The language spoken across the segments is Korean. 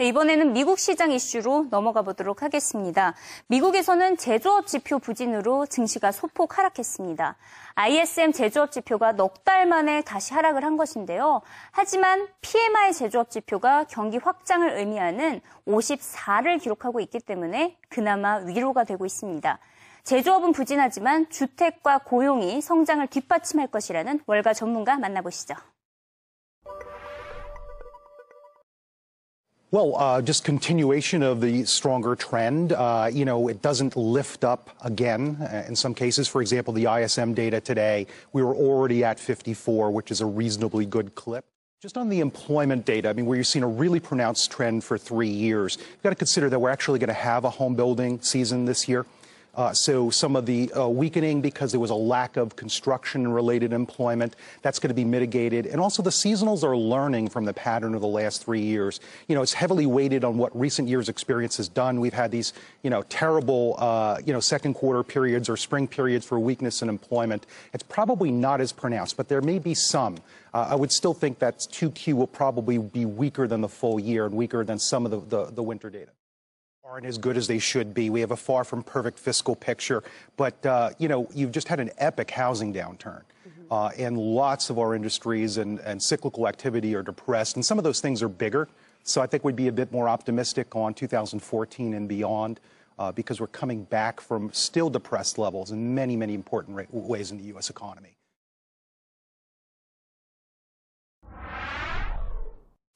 네, 이번에는 미국 시장 이슈로 넘어가 보도록 하겠습니다. 미국에서는 제조업 지표 부진으로 증시가 소폭 하락했습니다. ISM 제조업 지표가 넉 달 만에 다시 하락을 한 것인데요. 하지만 PMI 제조업 지표가 경기 확장을 의미하는 54를 기록하고 있기 때문에 그나마 위로가 되고 있습니다. 제조업은 부진하지만 주택과 고용이 성장을 뒷받침할 것이라는 월가 전문가 만나보시죠. Well, uh, just continuation of the stronger trend. Uh, you know, it doesn't lift up again uh, in some cases. For example, the ISM data today, we were already at 54, which is a reasonably good clip. Just on the employment data, I mean, where you've seen a really pronounced trend for three years, you've got to consider that we're actually going to have a home building season this year. Uh, so some of the uh, weakening because there was a lack of construction-related employment, that's going to be mitigated. And also the seasonals are learning from the pattern of the last three years. You know, it's heavily weighted on what recent years' experience has done. We've had these, you know, terrible, uh, you know, second quarter periods or spring periods for weakness in employment. It's probably not as pronounced, but there may be some. Uh, I would still think that 2Q will probably be weaker than the full year and weaker than some of the, the, the winter data aren't as good as they should be. We have a far from perfect fiscal picture, but uh, you know, you've just had an epic housing downturn. Mm-hmm. Uh, and lots of our industries and, and, cyclical activity are depressed, and some of those things are bigger. So I think we'd be a bit more optimistic on 2014 and beyond uh, because we're coming back from still depressed levels in many, many important ways in the U.S. economy.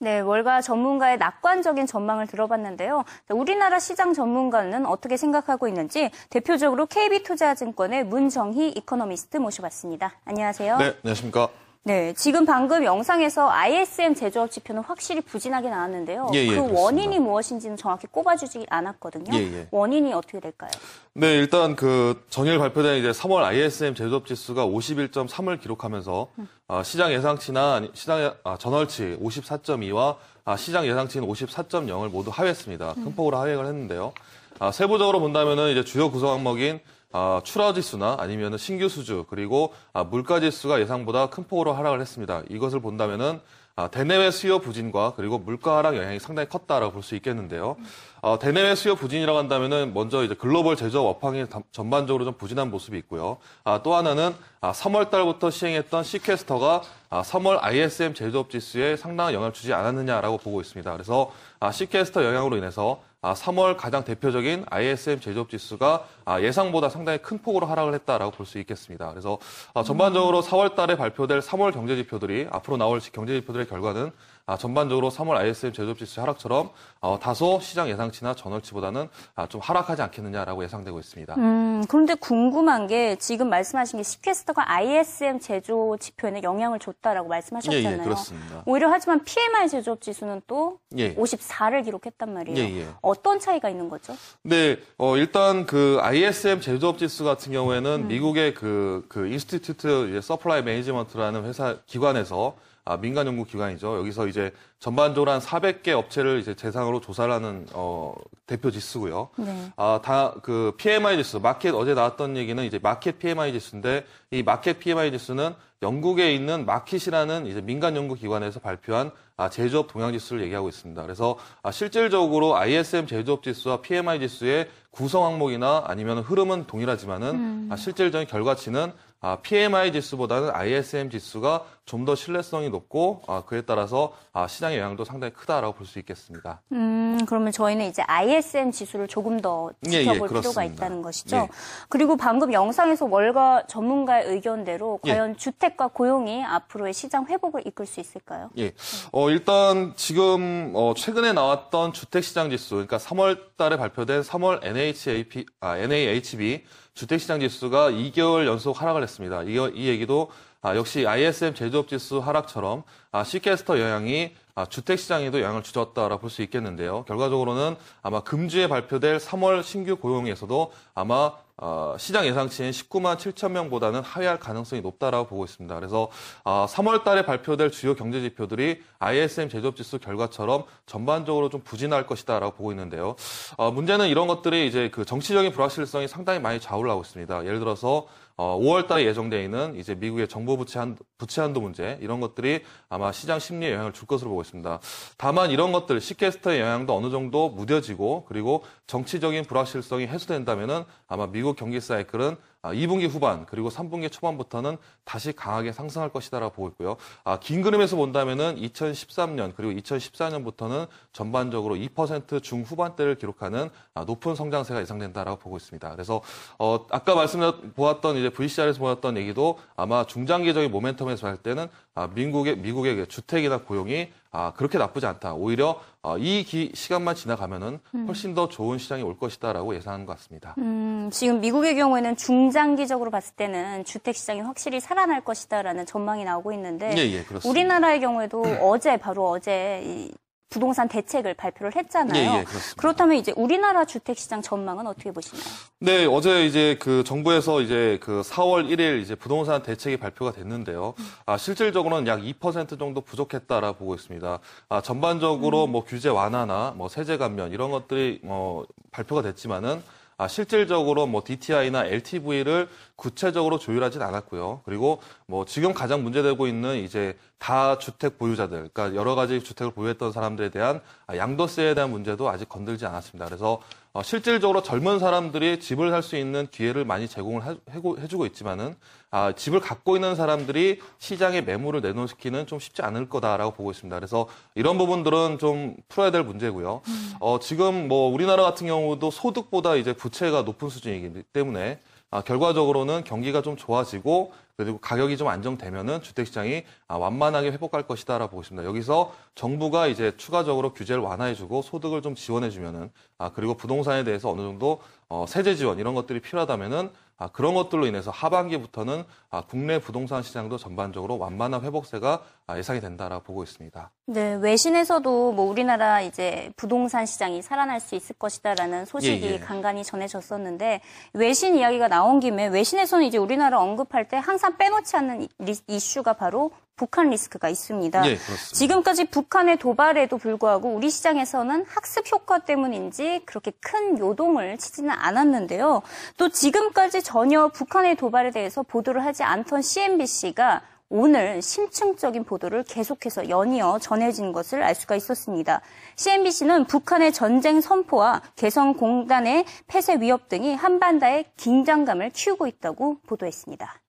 네, 월가 전문가의 낙관적인 전망을 들어봤는데요. 우리나라 시장 전문가는 어떻게 생각하고 있는지 대표적으로 KB투자증권의 문정희 이코노미스트 모셔봤습니다. 안녕하세요. 네, 안녕하십니까. 네, 지금 방금 영상에서 ISM 제조업 지표는 확실히 부진하게 나왔는데요. 예, 예, 그 그렇습니다. 원인이 무엇인지는 정확히 꼽아주지 않았거든요. 예, 예. 원인이 어떻게 될까요? 네, 일단 그 전일 발표된 이제 3월 ISM 제조업 지수가 51.3을 기록하면서 음. 어, 시장 예상치나 시장 아, 전월치 54.2와 아, 시장 예상치는 54.0을 모두 하회했습니다. 큰 폭으로 하회를 했는데요. 아, 세부적으로 본다면은 이제 주요 구성 항목인 아, 출하 지수나 아니면 신규 수주 그리고 아, 물가 지수가 예상보다 큰 폭으로 하락을 했습니다. 이것을 본다면은 아, 대내외 수요 부진과 그리고 물가 하락 영향이 상당히 컸다라고 볼 수 있겠는데요. 어, 대내외 수요 부진이라고 한다면은 먼저 이제 글로벌 제조업 업황이 전반적으로 좀 부진한 모습이 있고요. 아, 또 하나는 아, 3월 달부터 시행했던 시캐스터가 아, 3월 ISM 제조업 지수에 상당한 영향을 주지 않았느냐라고 보고 있습니다. 그래서 아, 시캐스터 영향으로 인해서 아, 3월 가장 대표적인 ISM 제조업 지수가 아, 예상보다 상당히 큰 폭으로 하락을 했다라고 볼 수 있겠습니다. 그래서 아, 전반적으로 4월 달에 발표될 3월 경제 지표들이 앞으로 나올 경제 지표들의 결과는 아, 전반적으로 3월 ISM 제조업 지수 하락처럼 어, 다소 시장 예상치나 전월치보다는 아, 좀 하락하지 않겠느냐라고 예상되고 있습니다. 음, 그런데 궁금한 게 지금 말씀하신 게 sequester가 ISM 제조 지표에는 영향을 줬다라고 말씀하셨잖아요. 예, 예, 그렇습니다. 오히려 하지만 PMI 제조업 지수는 또 예. 54를 기록했단 말이에요. 예, 예. 어떤 차이가 있는 거죠? 네, 어, 일단 그 ISM 제조업 지수 같은 경우에는 음. 미국의 그, 그 Institute Supply Management라는 회사 기관에서 아, 민간 연구 기관이죠. 여기서 이제 전반적으로 한 400개 업체를 이제 대상으로 조사를 하는 어, 대표 지수고요. 네. 아, 다 그 PMI 지수, 마켓 어제 나왔던 얘기는 이제 마켓 PMI 지수인데 이 마켓 PMI 지수는 영국에 있는 마켓이라는 이제 민간 연구 기관에서 발표한 아, 제조업 동향 지수를 얘기하고 있습니다. 그래서 아, 실질적으로 ISM 제조업 지수와 PMI 지수의 구성 항목이나 아니면 흐름은 동일하지만은 음. 아, 실질적인 결과치는 아, PMI 지수보다는 ISM 지수가 좀 더 신뢰성이 높고 아, 그에 따라서 아, 시장의 영향도 상당히 크다라고 볼 수 있겠습니다. 음, 그러면 저희는 이제 ISM 지수를 조금 더 지켜볼 예, 예, 필요가 있다는 것이죠. 예. 그리고 방금 영상에서 월가 전문가의 의견대로 예. 과연 주택과 고용이 앞으로의 시장 회복을 이끌 수 있을까요? 예. 어, 일단 지금 어, 최근에 나왔던 주택 시장 지수, 그러니까 3월 달에 발표된 3월 NHAP, 아, NAHB 주택시장 지수가 2개월 연속 하락을 했습니다. 이, 이 얘기도 아, 역시 ISM 제조업 지수 하락처럼 아, 시캐스터 영향이 아, 주택 시장에도 영향을 주었다라고 볼 수 있겠는데요. 결과적으로는 아마 금주에 발표될 3월 신규 고용에서도 아마 어, 시장 예상치인 19만 7천 명보다는 하회할 가능성이 높다라고 보고 있습니다. 그래서 어, 3월 달에 발표될 주요 경제 지표들이 ISM 제조업 지수 결과처럼 전반적으로 좀 부진할 것이다라고 보고 있는데요. 어, 문제는 이런 것들이 이제 그 정치적인 불확실성이 상당히 많이 좌우를 하고 있습니다. 예를 들어서 어, 5월달에 예정되어 있는 이제 미국의 정부 부채 한 부채 한도 문제 이런 것들이 아마 시장 심리에 영향을 줄 것으로 보고 있습니다. 다만 이런 것들 시캐스터의 영향도 어느 정도 무뎌지고 그리고 정치적인 불확실성이 해소된다면은 아마 미국 경기 사이클은 아, 2분기 후반 그리고 3분기 초반부터는 다시 강하게 상승할 것이다라고 보고 있고요. 아, 긴 그림에서 본다면은 2013년 그리고 2014년부터는 전반적으로 2% 중후반대를 기록하는 아, 높은 성장세가 예상된다라고 보고 있습니다. 그래서 어, 아까 말씀보았던 이제 VCR에서 보았던 얘기도 아마 중장기적인 모멘텀에서 할 때는 아, 미국의 미국의 그 주택이나 고용이 아, 그렇게 나쁘지 않다. 오히려 어, 이 기, 시간만 지나가면은 훨씬 더 좋은 시장이 올 것이다라고 예상하는 것 같습니다. 음, 지금 미국의 경우에는 중장기적으로 봤을 때는 주택 시장이 확실히 살아날 것이다라는 전망이 나오고 있는데 예, 예, 그렇습니다. 우리나라의 경우에도 어제 바로 어제 이 부동산 대책을 발표를 했잖아요. 예, 예, 그렇습니다. 그렇다면 이제 우리나라 주택 시장 전망은 어떻게 보시나요? 네, 어제 이제 그 정부에서 이제 그 4월 1일 이제 부동산 대책이 발표가 됐는데요. 아, 실질적으로는 약 2% 정도 부족했다라 보고 있습니다. 아, 전반적으로 뭐 규제 완화나 뭐 세제 감면 이런 것들이 뭐 발표가 됐지만은 아, 실질적으로 뭐 DTI나 LTV를 구체적으로 조율하진 않았고요. 그리고 뭐 지금 가장 문제되고 있는 이제 다 주택 보유자들, 그러니까 여러 가지 주택을 보유했던 사람들에 대한 아, 양도세에 대한 문제도 아직 건들지 않았습니다. 그래서 어, 실질적으로 젊은 사람들이 집을 살 수 있는 기회를 많이 제공을 해주고 있지만은 아, 집을 갖고 있는 사람들이 시장에 매물을 내놓기는 좀 쉽지 않을 거다라고 보고 있습니다. 그래서 이런 부분들은 좀 풀어야 될 문제고요. 어, 지금 뭐 우리나라 같은 경우도 소득보다 이제 부채가 높은 수준이기 때문에 아, 결과적으로는 경기가 좀 좋아지고 그리고 가격이 좀 안정되면은 주택 시장이 아, 완만하게 회복할 것이다라고 보고 있습니다. 여기서 정부가 이제 추가적으로 규제를 완화해주고 소득을 좀 지원해주면은 아, 그리고 부동산에 대해서 어느 정도 어, 세제 지원 이런 것들이 필요하다면은 아, 그런 것들로 인해서 하반기부터는 아, 국내 부동산 시장도 전반적으로 완만한 회복세가 아, 예상이 된다라고 보고 있습니다. 네, 외신에서도 뭐 우리나라 이제 부동산 시장이 살아날 수 있을 것이다라는 소식이 예, 예. 간간히 전해졌었는데 외신 이야기가 나온 김에 외신에서는 이제 우리나라 언급할 때 항상 빼놓지 않는 이- 리- 이슈가 바로 북한 리스크가 있습니다. 예. 지금까지 북한의 도발에도 불구하고 우리 시장에서는 학습 효과 때문인지 그렇게 큰 요동을 치지는 않았는데요. 또 지금까지 전혀 북한의 도발에 대해서 보도를 하지 않던 CNBC가 오늘 심층적인 보도를 계속해서 연이어 전해진 것을 알 수가 있었습니다. CNBC는 북한의 전쟁 선포와 개성 공단의 폐쇄 위협 등이 한반도의 긴장감을 키우고 있다고 보도했습니다.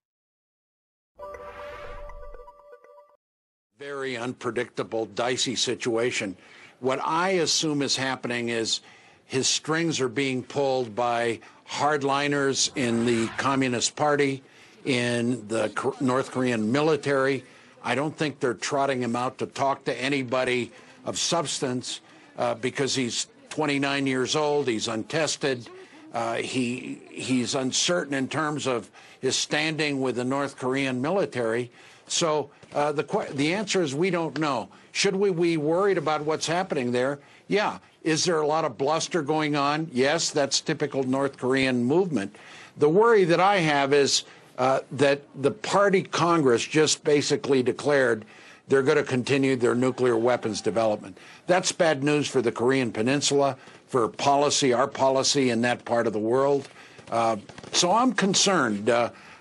Very unpredictable, dicey situation. What I assume is happening is his strings are being pulled by hardliners in the Communist Party, in the North Korean military. I don't think they're trotting him out to talk to anybody of substance uh, because he's 29 years old, he's untested. Uh, he he's uncertain in terms of his standing with the North Korean military. So uh, the the answer is we don't know. Should we be worried about what's happening there? Yeah. Is there a lot of bluster going on? Yes, that's typical North Korean movement. The worry that I have is uh, that the party Congress just basically declared they're going to continue their nuclear weapons development. That's bad news for the Korean Peninsula, for policy, our policy in that part of the world. Uh, so I'm concerned.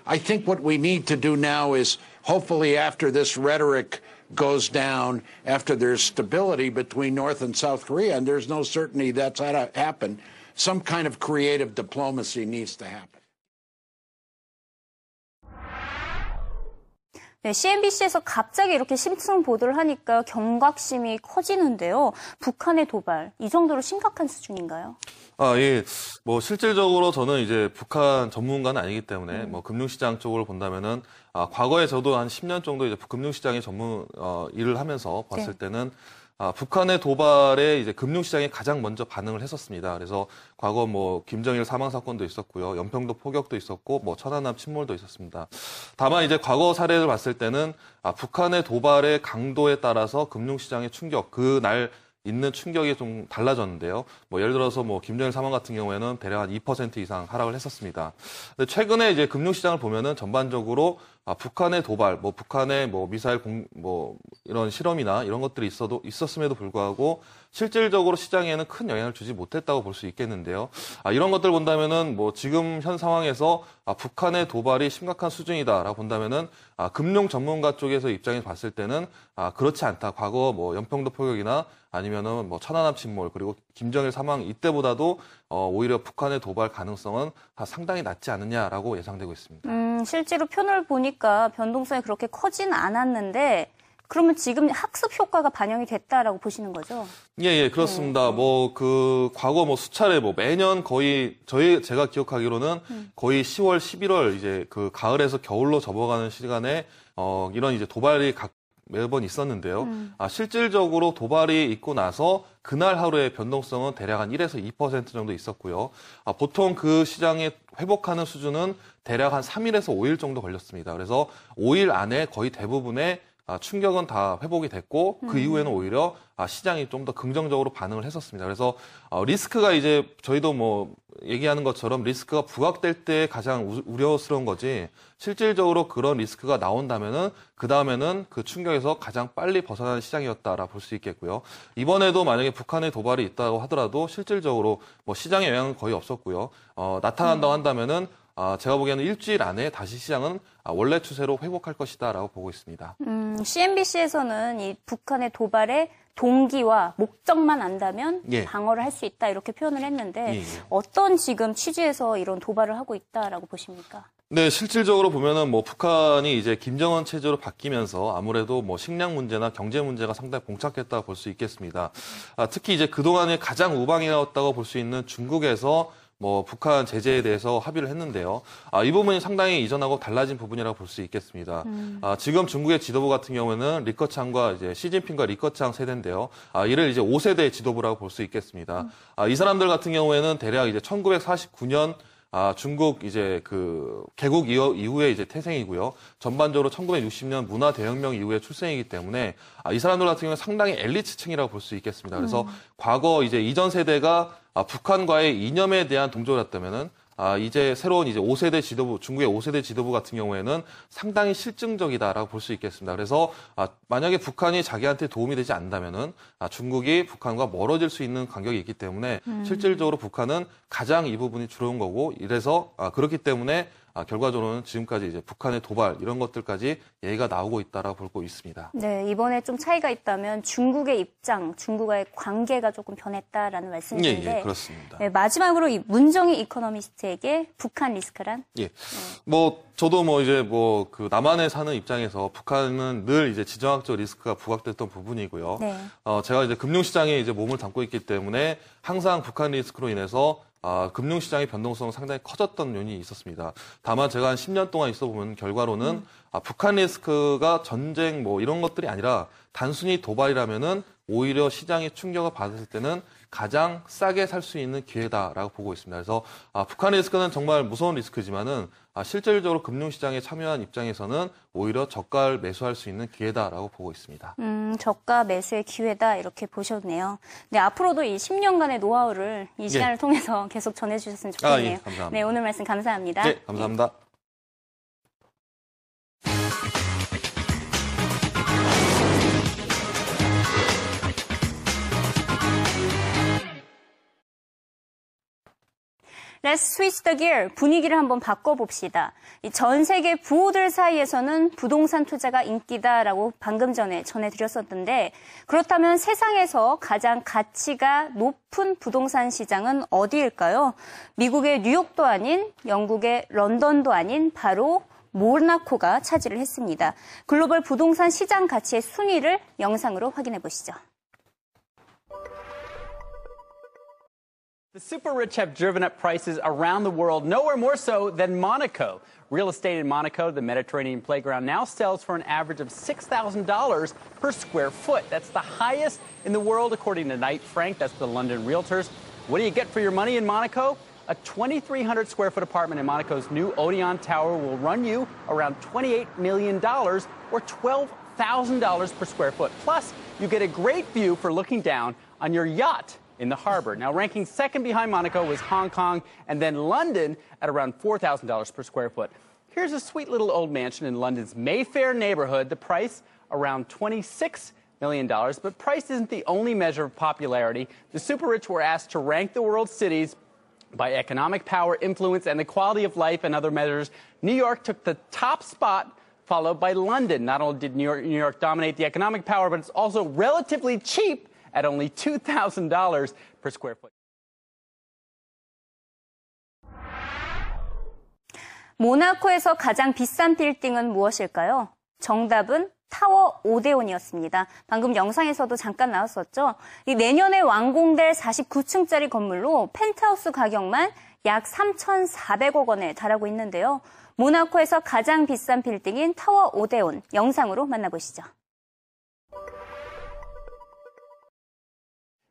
I think what we need to do now is hopefully after this rhetoric goes down, after there's stability between North and South Korea, and there's no certainty that's going to happen, some kind of creative diplomacy needs to happen. 네, CNBC에서 갑자기 이렇게 심층 보도를 하니까 경각심이 커지는데요. 북한의 도발, 이 정도로 심각한 수준인가요? 아, 예. 뭐, 실질적으로 저는 이제 북한 전문가는 아니기 때문에, 뭐, 금융시장 쪽으로 본다면은, 아, 과거에 저도 한 10년 정도 이제 금융시장의 전문, 어, 일을 하면서 봤을 네. 때는, 아, 북한의 도발에 이제 금융시장이 가장 먼저 반응을 했었습니다. 그래서 과거 뭐, 김정일 사망 사건도 있었고요. 연평도 포격도 있었고, 뭐, 천안함 침몰도 있었습니다. 다만 이제 과거 사례를 봤을 때는, 아, 북한의 도발의 강도에 따라서 금융시장의 충격, 그날 있는 충격이 좀 달라졌는데요. 뭐 예를 들어서 뭐 김정일 사망 같은 경우에는 대략 한 2% 이상 하락을 했었습니다. 근데 최근에 이제 금융시장을 보면은 전반적으로 아, 북한의 도발, 뭐 북한의 뭐 미사일 공, 뭐 이런 실험이나 이런 것들이 있어도 있었음에도 불구하고 실질적으로 시장에는 큰 영향을 주지 못했다고 볼 수 있겠는데요. 아, 이런 것들 본다면은 뭐 지금 현 상황에서 아, 북한의 도발이 심각한 수준이다라고 본다면은 아, 금융 전문가 쪽에서 입장에서 봤을 때는 아, 그렇지 않다. 과거 뭐 연평도 포격이나 아니면은 뭐 천안함 침몰 그리고 김정일 사망 이때보다도 어, 오히려 북한의 도발 가능성은 다 상당히 낮지 않느냐라고 예상되고 있습니다. 음, 실제로 표를 보니까 변동성이 그렇게 커진 않았는데 그러면 지금 학습 효과가 반영이 됐다라고 보시는 거죠? 예, 예, 그렇습니다. 뭐, 그, 과거 뭐 수차례 뭐 매년 거의, 저희, 제가 기억하기로는 거의 10월, 11월 이제 그 가을에서 겨울로 접어가는 시간에, 어, 이런 이제 도발이 각, 매번 있었는데요. 아, 실질적으로 도발이 있고 나서 그날 하루의 변동성은 대략 한 1에서 2% 정도 있었고요. 아, 보통 그 시장에 회복하는 수준은 대략 한 3일에서 5일 정도 걸렸습니다. 그래서 5일 안에 거의 대부분의 아, 충격은 다 회복이 됐고 그 이후에는 오히려 아, 시장이 좀 더 긍정적으로 반응을 했었습니다. 그래서 어, 리스크가 이제 저희도 뭐 얘기하는 것처럼 리스크가 부각될 때 가장 우, 우려스러운 거지 실질적으로 그런 리스크가 나온다면은 그 다음에는 그 충격에서 가장 빨리 벗어나는 시장이었다라 볼 수 있겠고요. 이번에도 만약에 북한의 도발이 있다고 하더라도 실질적으로 뭐 시장에 영향은 거의 없었고요. 어, 나타난다고 한다면은 아, 제가 보기에는 일주일 안에 다시 시장은 아, 원래 추세로 회복할 것이다라고 보고 있습니다. 음, CNBC에서는 이 북한의 도발의 동기와 목적만 안다면 예. 방어를 할 수 있다 이렇게 표현을 했는데 예, 예. 어떤 지금 취지에서 이런 도발을 하고 있다라고 보십니까? 네, 실질적으로 보면은 뭐 북한이 이제 김정은 체제로 바뀌면서 아무래도 뭐 식량 문제나 경제 문제가 상당히 봉착했다고 볼 수 있겠습니다. 아, 특히 이제 그동안에 가장 우방이었다고 볼 수 있는 중국에서 뭐 북한 제재에 대해서 합의를 했는데요. 아, 이 부분이 상당히 이전하고 달라진 부분이라고 볼 수 있겠습니다. 아, 지금 중국의 지도부 같은 경우에는 리커창과 이제 시진핑과 리커창 세대인데요. 아, 이를 이제 5세대 지도부라고 볼 수 있겠습니다. 아, 이 사람들 같은 경우에는 대략 이제 1949년 아, 중국 이제 그 개국 이후, 이후에 이제 태생이고요. 전반적으로 1960년 문화 대혁명 이후에 출생이기 때문에 아, 이 사람들 같은 경우는 상당히 엘리트층이라고 볼 수 있겠습니다. 그래서 과거 이제 이전 세대가 아, 북한과의 이념에 대한 동조였다면은 아, 이제 새로운 이제 5세대 지도부, 중국의 5세대 지도부 같은 경우에는 상당히 실증적이다라고 볼 수 있겠습니다. 그래서 아, 만약에 북한이 자기한테 도움이 되지 않는다면은 아, 중국이 북한과 멀어질 수 있는 간격이 있기 때문에 실질적으로 북한은 가장 이 부분이 두려운 거고 이래서 아, 그렇기 때문에 아, 결과적으로는 지금까지 이제 북한의 도발 이런 것들까지 얘기가 나오고 있다라고 보고 있습니다. 네, 이번에 좀 차이가 있다면 중국의 입장, 중국과의 관계가 조금 변했다라는 예, 말씀이신데 예, 그렇습니다. 네, 마지막으로 이 문정희 이코노미스트에게 북한 리스크란? 예. 뭐 저도 뭐 이제 뭐 그 남한에 사는 입장에서 북한은 늘 이제 지정학적 리스크가 부각됐던 부분이고요. 네. 어 제가 이제 금융시장에 이제 몸을 담고 있기 때문에 항상 북한 리스크로 인해서 아, 금융시장의 변동성 상당히 커졌던 요인이 있었습니다. 다만 제가 한 10년 동안 있어 보면 결과로는 아, 북한 리스크가 전쟁 뭐 이런 것들이 아니라 단순히 도발이라면은 오히려 시장이 충격을 받았을 때는 가장 싸게 살 수 있는 기회다라고 보고 있습니다. 그래서 아, 북한 리스크는 정말 무서운 리스크지만은 아, 실질적으로 금융시장에 참여한 입장에서는 오히려 저가를 매수할 수 있는 기회다라고 보고 있습니다. 음, 저가 매수의 기회다 이렇게 보셨네요. 네, 앞으로도 이 10년간의 노하우를 이 시간을 통해서 계속 전해주셨으면 좋겠네요. 아, 예, 감사합니다. 네, 오늘 말씀 감사합니다. 네, 감사합니다. Let's switch the gear. 분위기를 한번 바꿔봅시다. 이전 세계 부호들 사이에서는 부동산 투자가 인기다라고 방금 전에 전해드렸었는데 그렇다면 세상에서 가장 가치가 높은 부동산 시장은 어디일까요? 미국의 뉴욕도 아닌 영국의 런던도 아닌 바로 모나코가 차지를 했습니다. 글로벌 부동산 시장 가치의 순위를 영상으로 확인해 보시죠. The super rich have driven up prices around the world, nowhere more so than Monaco. Real estate in Monaco, the Mediterranean playground, now sells for an average of $6,000 per square foot. That's the highest in the world, according to Knight Frank. That's the London Realtors. What do you get for your money in Monaco? A 2,300 square foot apartment in Monaco's new Odeon Tower will run you around $28 million or $12,000 per square foot. Plus, you get a great view for looking down on your yacht in the harbor. Now, ranking second behind Monaco was Hong Kong and then London at around $4,000 per square foot. Here's a sweet little old mansion in London's Mayfair neighborhood. The price around 26 million dollars. But price isn't the only measure of popularity. The super rich were asked to rank the world's cities by economic power, influence, and the quality of life and other measures. New York took the top spot, followed by London. Not only did New York, New York dominate the economic power, but it's also relatively cheap at only $2,000 per square foot. 모나코에서 가장 비싼 빌딩은 무엇일까요? 정답은 타워 오데온이었습니다. 방금 영상에서도 잠깐 나왔었죠. 이 내년에 완공될 49층짜리 건물로 펜트하우스 가격만 약 3,400억 원에 달하고 있는데요. 모나코에서 가장 비싼 빌딩인 타워 오데온 영상으로 만나보시죠.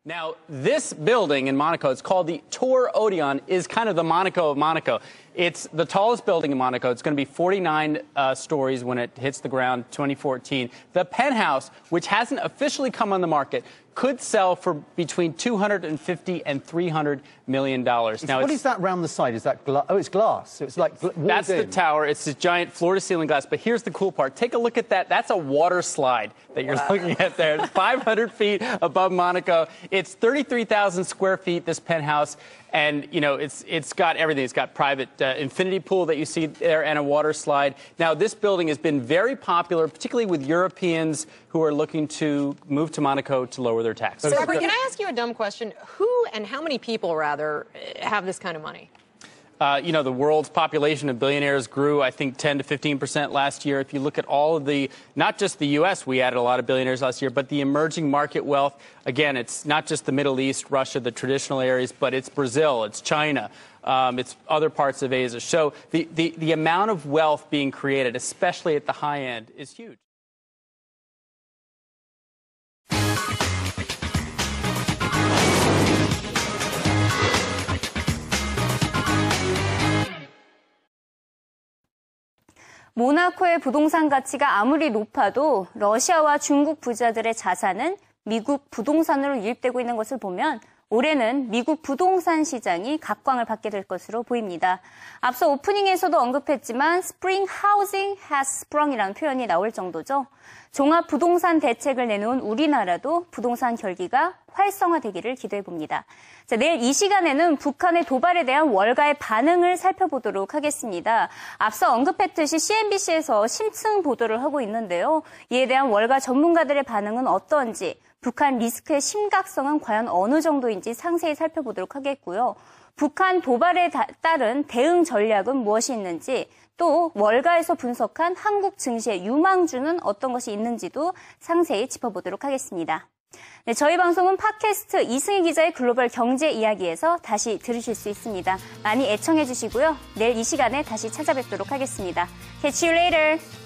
Now, this building in Monaco, it's called the Tour Odeon, is kind of the Monaco of Monaco. It's the tallest building in Monaco. It's going to be 49 uh, stories when it hits the ground 2014. The penthouse, which hasn't officially come on the market, could sell for between 250 and 300 million dollars. Now, what is that round the side? Is that gla- oh, it's glass. So it's like that's in. the tower. It's this giant floor-to-ceiling glass. But here's the cool part. Take a look at that. That's a water slide that you're looking at there. It's 500 feet above Monaco. It's 33,000 square feet. This penthouse, and you know, it's it's got everything. It's got private uh, infinity pool that you see there and a water slide. Now, this building has been very popular, particularly with Europeans who are looking to move to Monaco to lower their taxes. So, Robert, can I ask you a dumb question? Who and how many people, rather, have this kind of money? Uh, you know, the world's population of billionaires grew, I think, 10 to 15 percent last year. If you look at all of the, not just the U.S., we added a lot of billionaires last year, but the emerging market wealth, again, it's not just the Middle East, Russia, the traditional areas, but it's Brazil, it's China, um, it's other parts of Asia. So the, the, the amount of wealth being created, especially at the high end, is huge. 모나코의 부동산 가치가 아무리 높아도 러시아와 중국 부자들의 자산은 미국 부동산으로 유입되고 있는 것을 보면 올해는 미국 부동산 시장이 각광을 받게 될 것으로 보입니다. 앞서 오프닝에서도 언급했지만 Spring Housing has sprung이라는 표현이 나올 정도죠. 종합 부동산 대책을 내놓은 우리나라도 부동산 결기가 활성화되기를 기대해 봅니다. 자, 내일 이 시간에는 북한의 도발에 대한 월가의 반응을 살펴보도록 하겠습니다. 앞서 언급했듯이 CNBC에서 심층 보도를 하고 있는데요. 이에 대한 월가 전문가들의 반응은 어떤지, 북한 리스크의 심각성은 과연 어느 정도인지 상세히 살펴보도록 하겠고요. 북한 도발에 따른 대응 전략은 무엇이 있는지, 또 월가에서 분석한 한국 증시의 유망주는 어떤 것이 있는지도 상세히 짚어보도록 하겠습니다. 네, 저희 방송은 팟캐스트 이승희 기자의 글로벌 경제 이야기에서 다시 들으실 수 있습니다. 많이 애청해 주시고요. 내일 이 시간에 다시 찾아뵙도록 하겠습니다. Catch you later.